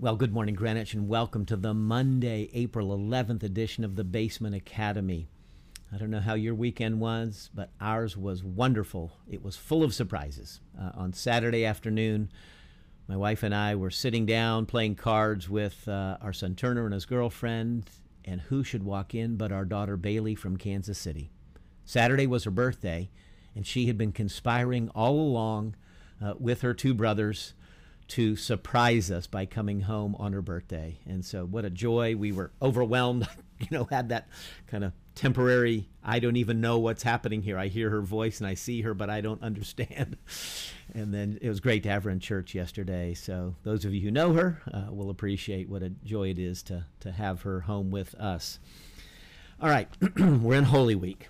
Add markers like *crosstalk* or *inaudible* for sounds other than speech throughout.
Well, good morning, Greenwich, and welcome to the Monday, April 11th edition of the Basement Academy. I don't know how your weekend was, but ours was wonderful. It was full of surprises. Uh, on Saturday afternoon, my wife and I were sitting down playing cards with uh, our son Turner and his girlfriend, and who should walk in but our daughter Bailey from Kansas City? Saturday was her birthday, and she had been conspiring all along uh, with her two brothers to surprise us by coming home on her birthday. And so, what a joy. We were overwhelmed, *laughs* you know, had that kind of temporary, I don't even know what's happening here. I hear her voice and I see her, but I don't *laughs* understand. and then it was great to have her in church yesterday. So, those of you who know her uh, will appreciate what a joy it is to, to have her home with us. All right, *clears throat* we're in Holy Week.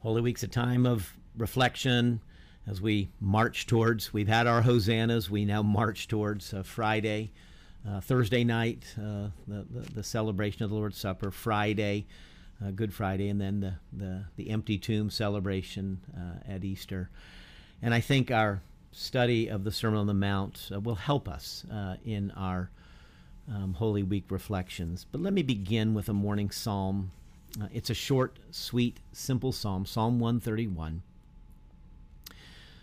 Holy Week's a time of reflection as we march towards. We've had our hosannas. We now march towards uh, Friday, uh, Thursday night, uh, the, the, the celebration of the Lord's Supper. Friday, uh, Good Friday, and then the the, the empty tomb celebration uh, at Easter. And I think our study of the Sermon on the Mount uh, will help us in our um, Holy Week reflections. But let me begin with a morning psalm. it's a short, sweet, simple psalm, Psalm 131.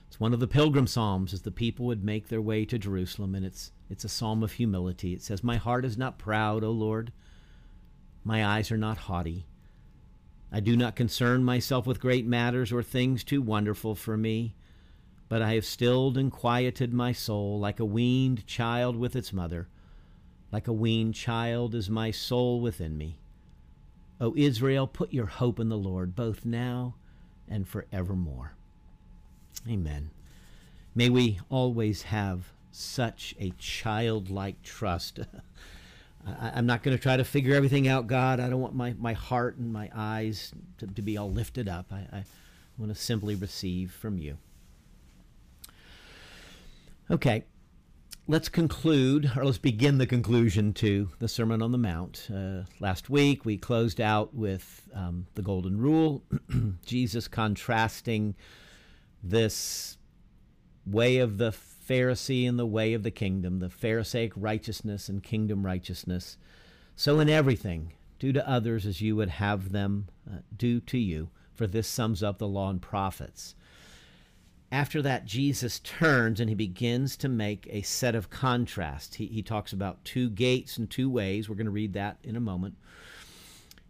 It's one of the pilgrim psalms as the people would make their way to Jerusalem, and it's it's a psalm of humility. It says, My heart is not proud, O Lord. My eyes are not haughty. I do not concern myself with great matters or things too wonderful for me, but I have stilled and quieted my soul like a weaned child with its mother. Like a weaned child is my soul within me. O Israel, put your hope in the Lord, both now and forevermore. Amen. May we always have such a childlike trust. *laughs* I, am not going to try to figure everything out, God. I don't want my, my heart and my eyes to, to be all lifted up. I, I want to simply receive from you. Okay, let's conclude, or let's begin the conclusion to the Sermon on the Mount. Uh, last week we closed out with um, the Golden Rule, *clears throat* Jesus contrasting this way of the Pharisee and the way of the kingdom, the Pharisaic righteousness and kingdom righteousness. So, in everything, do to others as you would have them uh, do to you, for this sums up the law and prophets. After that, Jesus turns and he begins to make a set of contrasts. He, he talks about two gates and two ways. We're going to read that in a moment.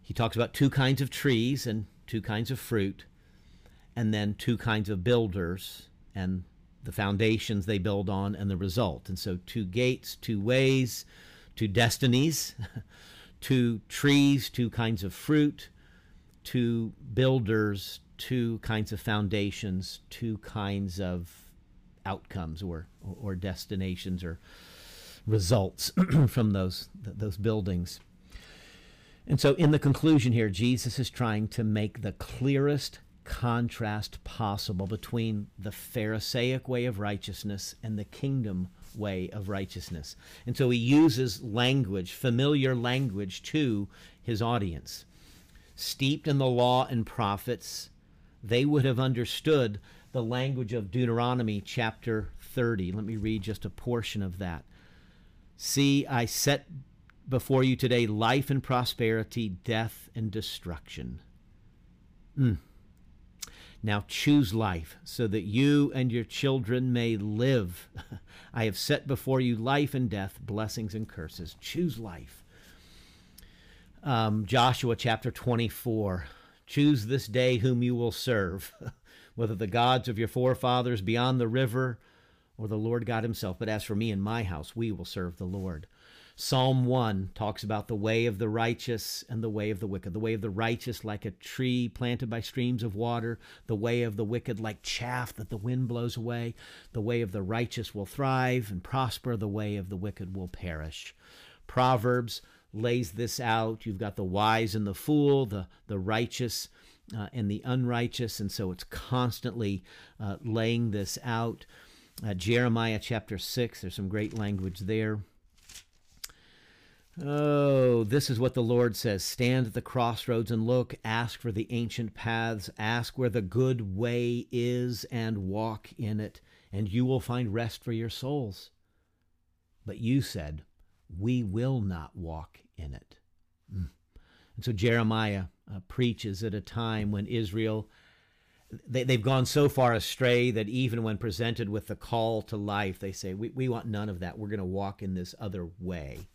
He talks about two kinds of trees and two kinds of fruit and then two kinds of builders and the foundations they build on and the result. And so, two gates, two ways, two destinies, *laughs* two trees, two kinds of fruit, two builders, two kinds of foundations, two kinds of outcomes or, or destinations or results *clears throat* from those, those buildings. And so, in the conclusion here, Jesus is trying to make the clearest contrast possible between the Pharisaic way of righteousness and the kingdom way of righteousness. And so he uses language, familiar language, to his audience. Steeped in the law and prophets, they would have understood the language of Deuteronomy chapter 30. Let me read just a portion of that. See, I set before you today life and prosperity, death and destruction. Mm. Now choose life, so that you and your children may live. *laughs* I have set before you life and death, blessings and curses. Choose life. Um, Joshua chapter 24. Choose this day whom you will serve, *laughs* whether the gods of your forefathers beyond the river or the Lord God Himself. But as for me and my house, we will serve the Lord. Psalm 1 talks about the way of the righteous and the way of the wicked. The way of the righteous, like a tree planted by streams of water. The way of the wicked, like chaff that the wind blows away. The way of the righteous will thrive and prosper. The way of the wicked will perish. Proverbs lays this out. You've got the wise and the fool, the, the righteous uh, and the unrighteous. And so it's constantly uh, laying this out. Uh, Jeremiah chapter 6, there's some great language there. Oh, this is what the Lord says Stand at the crossroads and look, ask for the ancient paths, ask where the good way is, and walk in it, and you will find rest for your souls. but you said, We will not walk in it. Mm. And so Jeremiah uh, preaches at a time when Israel they, they've gone so far astray that even when presented with the call to life, they say, We, we want none of that. We're going to walk in this other way.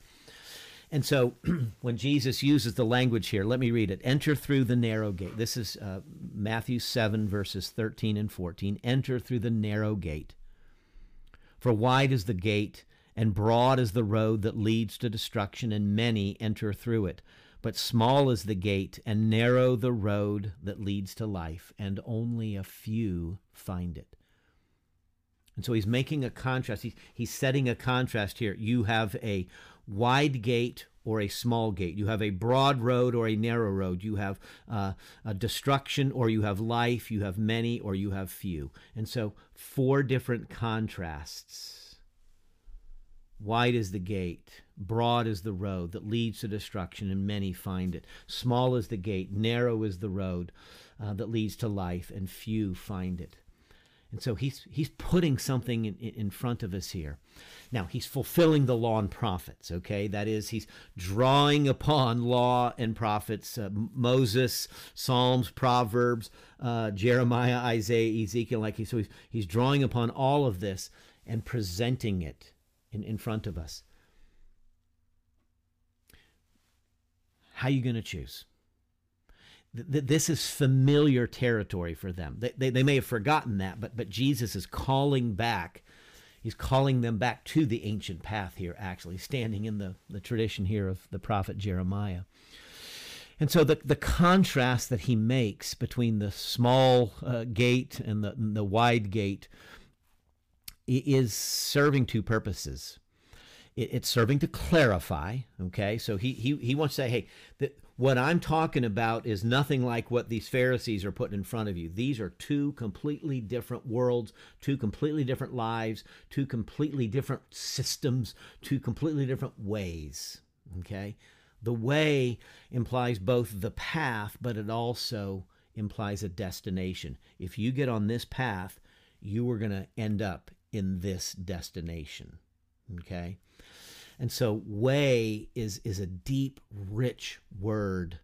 And so *clears throat* when Jesus uses the language here, let me read it. Enter through the narrow gate. This is uh, Matthew 7, verses 13 and 14. Enter through the narrow gate. For wide is the gate, and broad is the road that leads to destruction, and many enter through it. But small is the gate, and narrow the road that leads to life, and only a few find it. And so he's making a contrast. He's, he's setting a contrast here. You have a wide gate or a small gate. You have a broad road or a narrow road. You have uh, a destruction or you have life. You have many or you have few. And so, four different contrasts. Wide is the gate, broad is the road that leads to destruction, and many find it. Small is the gate, narrow is the road uh, that leads to life, and few find it. And so he's he's putting something in, in front of us here. Now he's fulfilling the law and prophets. Okay, that is he's drawing upon law and prophets, uh, Moses, Psalms, Proverbs, uh, Jeremiah, Isaiah, Ezekiel. Like he, so he's he's drawing upon all of this and presenting it in, in front of us. How are you going to choose? This is familiar territory for them. They, they, they, may have forgotten that, but, but Jesus is calling back. He's calling them back to the ancient path here, actually, standing in the, the tradition here of the prophet Jeremiah. And so the, the contrast that he makes between the small uh, gate and the, the wide gate is serving two purposes. it's serving to clarify. Okay, so he he he wants to say, hey, that what I'm talking about is nothing like what these Pharisees are putting in front of you. These are two completely different worlds, two completely different lives, two completely different systems, two completely different ways. Okay, the way implies both the path, but it also implies a destination. If you get on this path, you are going to end up in this destination. Okay? And so way is is a deep, rich word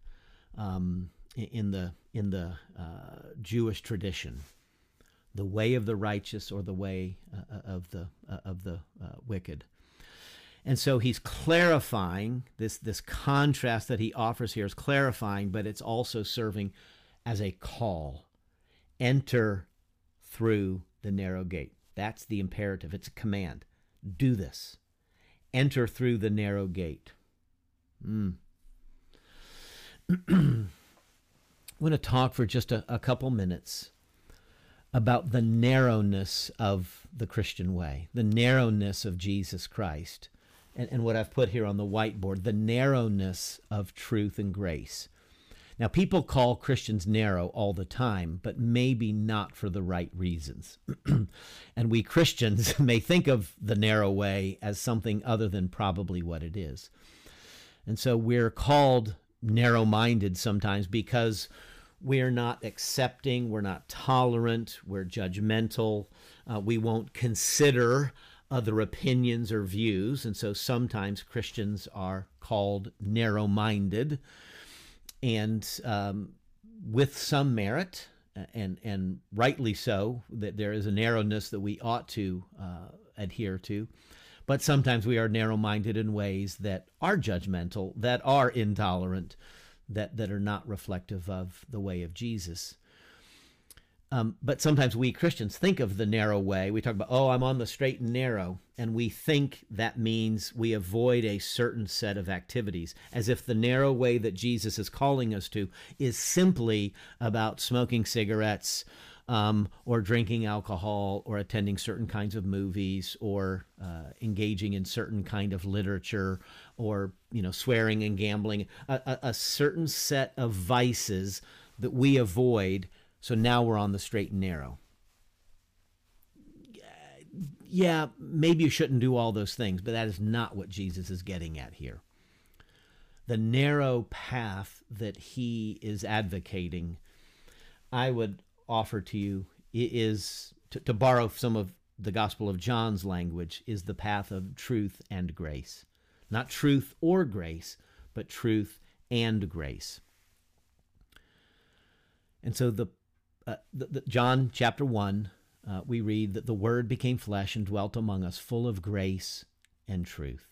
um, in the in the uh, Jewish tradition. The way of the righteous or the way uh, uh of the uh, of the uh, wicked. And so he's clarifying this this contrast that he offers here is clarifying, but it's also serving as a call. Enter through the narrow gate. That's the imperative. It's a command. Do this. Enter through the narrow gate. Mm. I'm going to talk for just a, a couple minutes about the narrowness of the Christian way, the narrowness of Jesus Christ, and, and what I've put here on the whiteboard the narrowness of truth and grace. Now, people call Christians narrow all the time, but maybe not for the right reasons. *clears throat* and we Christians *laughs* may think of the narrow way as something other than probably what it is. And so we're called narrow minded sometimes because we're not accepting, we're not tolerant, we're judgmental, uh, we won't consider other opinions or views. And so sometimes Christians are called narrow minded and um, with some merit, and and rightly so, that there is a narrowness that we ought to uh, adhere to. But sometimes we are narrow-minded in ways that are judgmental, that are intolerant, that that are not reflective of the way of Jesus. Um, but sometimes we Christians think of the narrow way. We talk about, oh, I'm on the straight and narrow. And we think that means we avoid a certain set of activities, as if the narrow way that Jesus is calling us to is simply about smoking cigarettes um, or drinking alcohol or attending certain kinds of movies or uh, engaging in certain kind of literature or, you know, swearing and gambling, a, a, a certain set of vices that we avoid so now we're on the straight and narrow. Yeah, maybe you shouldn't do all those things, but that is not what Jesus is getting at here. The narrow path that he is advocating, I would offer to you, is to, to borrow some of the Gospel of John's language, is the path of truth and grace. Not truth or grace, but truth and grace. And so the, uh, the, the John chapter 1, uh, we read that the Word became flesh and dwelt among us, full of grace and truth.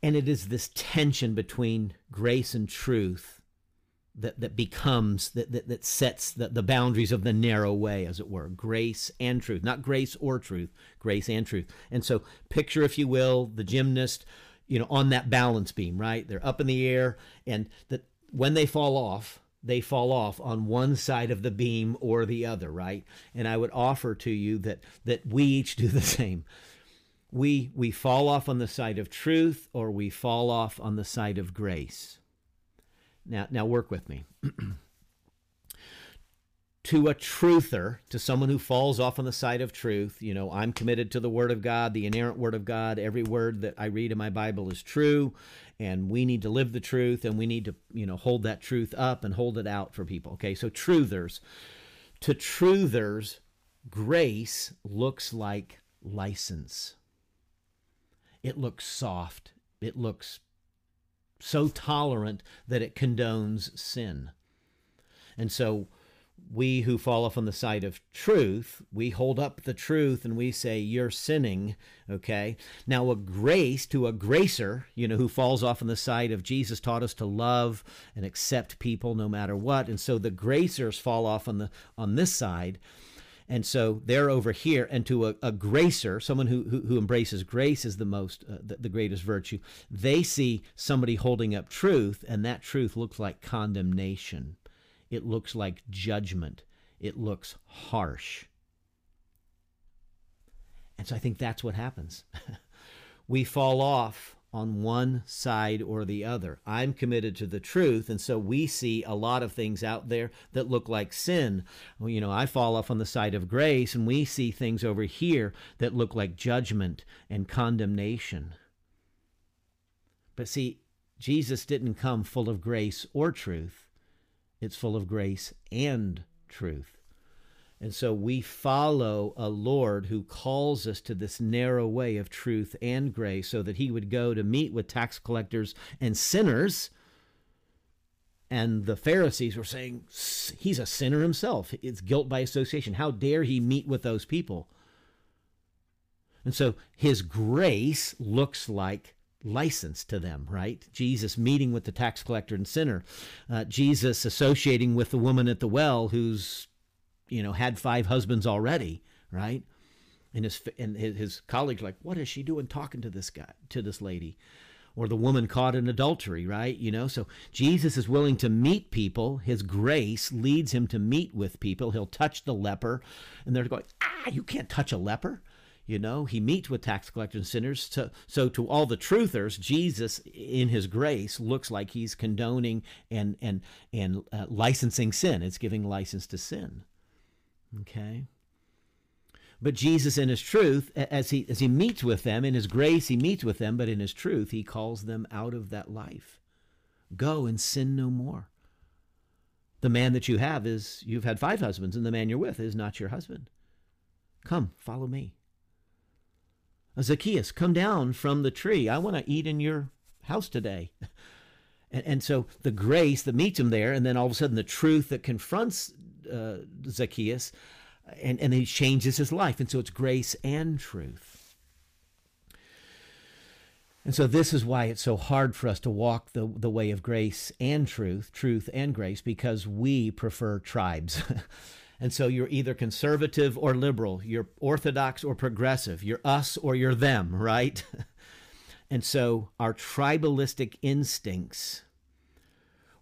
And it is this tension between grace and truth that, that becomes, that, that, that sets the, the boundaries of the narrow way, as it were. Grace and truth, not grace or truth, grace and truth. And so, picture, if you will, the gymnast, you know, on that balance beam, right? They're up in the air, and that when they fall off, they fall off on one side of the beam or the other, right? And I would offer to you that that we each do *laughs* the same. We we fall off on the side of truth or we fall off on the side of grace. Now now work with me. *clears throat* to a truther, to someone who falls off on the side of truth, you know, I'm committed to the Word of God, the inerrant Word of God. Every word that I read in my Bible is true, and we need to live the truth, and we need to, you know, hold that truth up and hold it out for people. Okay, so truthers. To truthers, grace looks like license. It looks soft. It looks so tolerant that it condones sin. And so, we who fall off on the side of truth, we hold up the truth and we say, You're sinning. Okay. Now, a grace to a gracer, you know, who falls off on the side of Jesus taught us to love and accept people no matter what. And so the gracers fall off on the on this side. And so they're over here, and to a, a gracer, someone who, who, who embraces grace is the most uh, the, the greatest virtue. They see somebody holding up truth, and that truth looks like condemnation it looks like judgment. It looks harsh. And so I think that's what happens. *laughs* we fall off on one side or the other. I'm committed to the truth, and so we see a lot of things out there that look like sin. Well, you know, I fall off on the side of grace, and we see things over here that look like judgment and condemnation. But see, Jesus didn't come full of grace or truth. It's full of grace and truth. And so we follow a Lord who calls us to this narrow way of truth and grace so that he would go to meet with tax collectors and sinners. And the Pharisees were saying, he's a sinner himself. It's guilt by association. How dare he meet with those people? And so his grace looks like license to them, right? Jesus meeting with the tax collector and sinner, uh, Jesus associating with the woman at the well who's, you know, had five husbands already, right? And his and his, colleagues like, what is she doing talking to this guy, to this lady? Or the woman caught in adultery, right? You know, so Jesus is willing to meet people. His grace leads him to meet with people. He'll touch the leper, and they're going, ah, you can't touch a leper. You know, he meets with tax collectors and sinners. So, so to all the truthers, Jesus, in his grace, looks like he's condoning and and and uh, licensing sin. It's giving license to sin. Okay. But Jesus, in his truth, as he as he meets with them in his grace, he meets with them. But in his truth, he calls them out of that life. Go and sin no more. The man that you have is you've had five husbands, and the man you're with is not your husband. Come, follow me. Zacchaeus, come down from the tree. I want to eat in your house today. *laughs* And, and, so the grace that meets him there, and then all of a sudden the truth that confronts uh, Zacchaeus, and, and he changes his life. And so it's grace and truth. And so this is why it's so hard for us to walk the, the way of grace and truth, truth and grace, because we prefer tribes. *laughs* And so you're either conservative or liberal, you're orthodox or progressive, you're us or you're them, right? *laughs* and so our tribalistic instincts,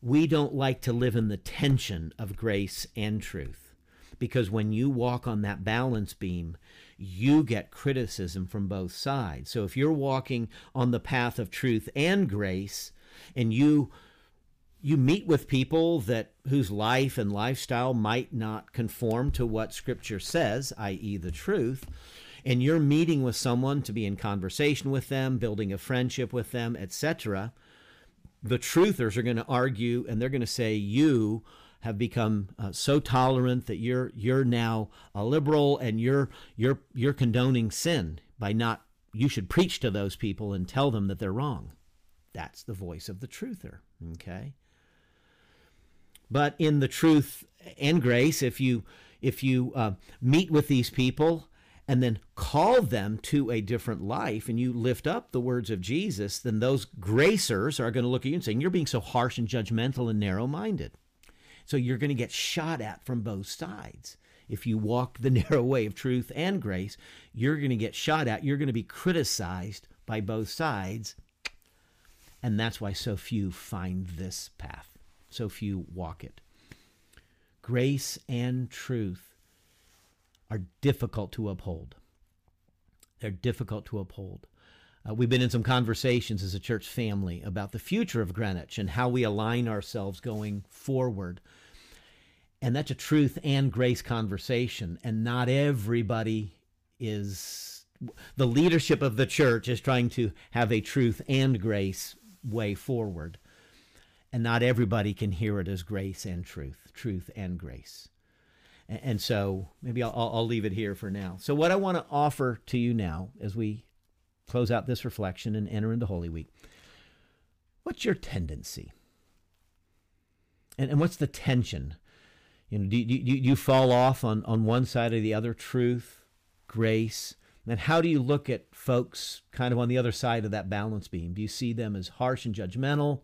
we don't like to live in the tension of grace and truth. Because when you walk on that balance beam, you get criticism from both sides. So if you're walking on the path of truth and grace, and you you meet with people that whose life and lifestyle might not conform to what scripture says i.e the truth and you're meeting with someone to be in conversation with them building a friendship with them etc the truthers are going to argue and they're going to say you have become uh, so tolerant that you're you're now a liberal and you're you're you're condoning sin by not you should preach to those people and tell them that they're wrong. That's the voice of the truther, okay? But in the truth and grace, if you if you uh, meet with these people and then call them to a different life and you lift up the words of Jesus, then those gracers are going to look at you and saying, You're being so harsh and judgmental and narrow minded. So you're going to get shot at from both sides. If you walk the *laughs* narrow way of truth and grace, you're going to get shot at. You're going to be criticized by both sides. And that's why so few find this path, so few walk it. Grace and truth are difficult to uphold. They're difficult to uphold. Uh, we've been in some conversations as a church family about the future of Greenwich and how we align ourselves going forward. And that's a truth and grace conversation. And not everybody is, the leadership of the church is trying to have a truth and grace way forward. And not everybody can hear it as grace and truth, truth and grace. And so maybe I'll, I'll leave it here for now. So, what I want to offer to you now as we close out this reflection and enter into Holy Week, what's your tendency? And, and what's the tension? You know, do, do, do you fall off on, on one side or the other, truth, grace? And how do you look at folks kind of on the other side of that balance beam? Do you see them as harsh and judgmental?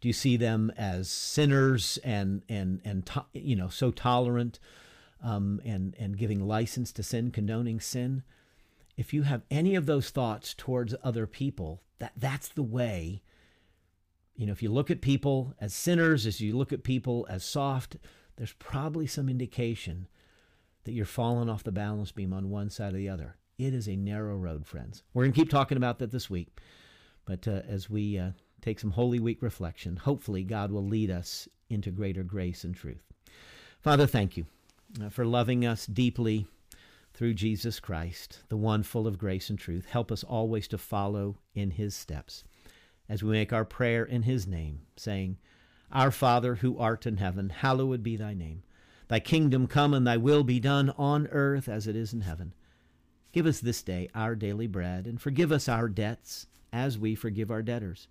Do you see them as sinners and and and to, you know so tolerant? um, and and giving license to sin, condoning sin, if you have any of those thoughts towards other people, that that's the way. You know, if you look at people as sinners, as you look at people as soft, there's probably some indication that you're falling off the balance beam on one side or the other. It is a narrow road, friends. We're going to keep talking about that this week. But uh, as we uh, take some Holy Week reflection, hopefully God will lead us into greater grace and truth. Father, thank you uh, for loving us deeply through Jesus Christ, the one full of grace and truth. Help us always to follow in his steps as we make our prayer in his name, saying, Our Father who art in heaven, hallowed be thy name. Thy kingdom come and thy will be done on earth as it is in heaven. Give us this day our daily bread, and forgive us our debts as we forgive our debtors.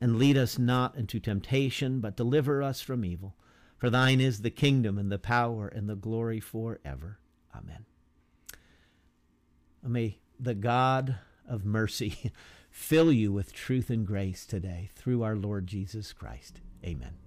And lead us not into temptation, but deliver us from evil. For thine is the kingdom and the power and the glory forever. Amen. May the God of mercy *laughs* fill you with truth and grace today through our Lord Jesus Christ. Amen.